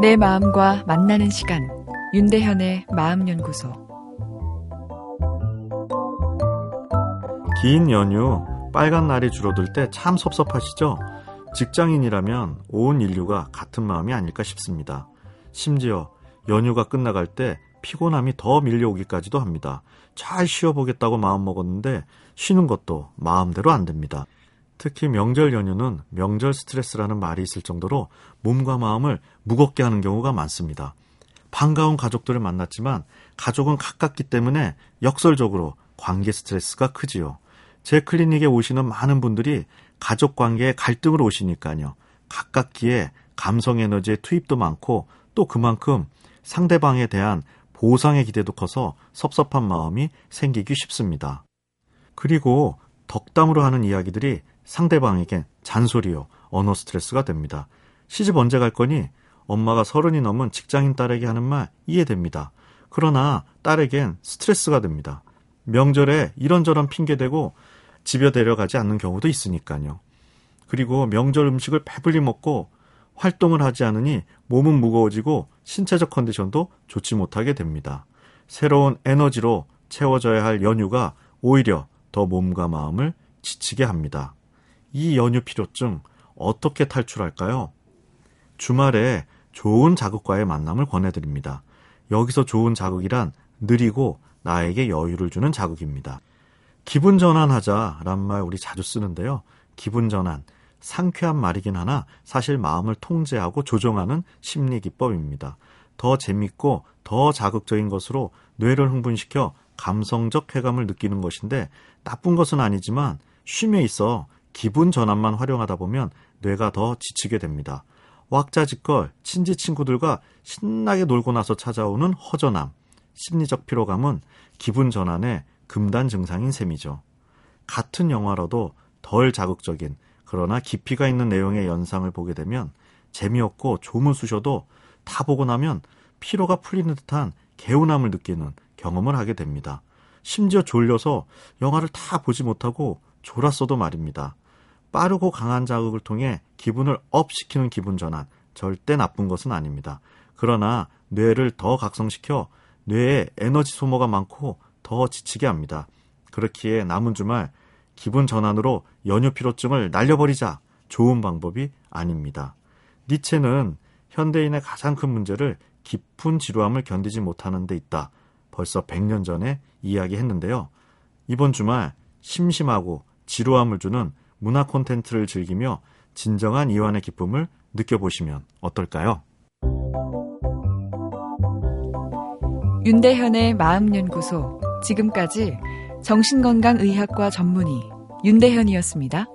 내 마음과 만나는 시간 윤대현의 마음연구소 긴 연휴 빨간 날이 줄어들 때 참 섭섭하시죠? 직장인이라면 온 인류가 같은 마음이 아닐까 싶습니다. 심지어 연휴가 끝나갈 때 피곤함이 더 밀려오기까지도 합니다. 잘 쉬어보겠다고 마음먹었는데 쉬는 것도 마음대로 안 됩니다. 특히 명절 연휴는 명절 스트레스라는 말이 있을 정도로 몸과 마음을 무겁게 하는 경우가 많습니다. 반가운 가족들을 만났지만 가족은 가깝기 때문에 역설적으로 관계 스트레스가 크지요. 제 클리닉에 오시는 많은 분들이 가족 관계에 갈등을 오시니까요. 가깝기에 감성 에너지의 투입도 많고 또 그만큼 상대방에 대한 보상의 기대도 커서 섭섭한 마음이 생기기 쉽습니다. 그리고 덕담으로 하는 이야기들이 상대방에겐 잔소리요, 언어 스트레스가 됩니다. 시집 언제 갈 거니? 엄마가 서른이 넘은 직장인 딸에게 하는 말 이해됩니다. 그러나 딸에겐 스트레스가 됩니다. 명절에 이런저런 핑계대고 집에 데려가지 않는 경우도 있으니까요. 그리고 명절 음식을 배불리 먹고 활동을 하지 않으니 몸은 무거워지고 신체적 컨디션도 좋지 못하게 됩니다. 새로운 에너지로 채워져야 할 연휴가 오히려 더 몸과 마음을 지치게 합니다. 이 연휴 필요증 어떻게 탈출할까요? 주말에 좋은 자극과의 만남을 권해드립니다. 여기서 좋은 자극이란 느리고 나에게 여유를 주는 자극입니다. 기분 전환하자란 말 우리 자주 쓰는데요. 기분 전환, 상쾌한 말이긴 하나 사실 마음을 통제하고 조정하는 심리 기법입니다. 더 재밌고 더 자극적인 것으로 뇌를 흥분시켜 감성적 쾌감을 느끼는 것인데 나쁜 것은 아니지만 쉼에 있어 기분 전환만 활용하다 보면 뇌가 더 지치게 됩니다. 왁자지껄 친지 친구들과 신나게 놀고 나서 찾아오는 허전함, 심리적 피로감은 기분 전환의 금단 증상인 셈이죠. 같은 영화라도 덜 자극적인 그러나 깊이가 있는 내용의 연상을 보게 되면 재미없고 조문수셔도 다 보고 나면 피로가 풀리는 듯한 개운함을 느끼는 경험을 하게 됩니다. 심지어 졸려서 영화를 다 보지 못하고 졸았어도 말입니다. 빠르고 강한 자극을 통해 기분을 up 시키는 기분 전환, 절대 나쁜 것은 아닙니다. 그러나 뇌를 더 각성시켜 뇌에 에너지 소모가 많고 더 지치게 합니다. 그렇기에 남은 주말 기분 전환으로 연휴 피로증을 날려버리자 좋은 방법이 아닙니다. 니체는 현대인의 가장 큰 문제를 깊은 지루함을 견디지 못하는 데 있다. 벌써 100년 전에 이야기했는데요. 이번 주말 심심하고 지루함을 주는 문화 콘텐츠를 즐기며 진정한 이완의 기쁨을 느껴보시면 어떨까요? 윤대현의 마음연구소 지금까지 정신건강의학과 전문의 윤대현이었습니다.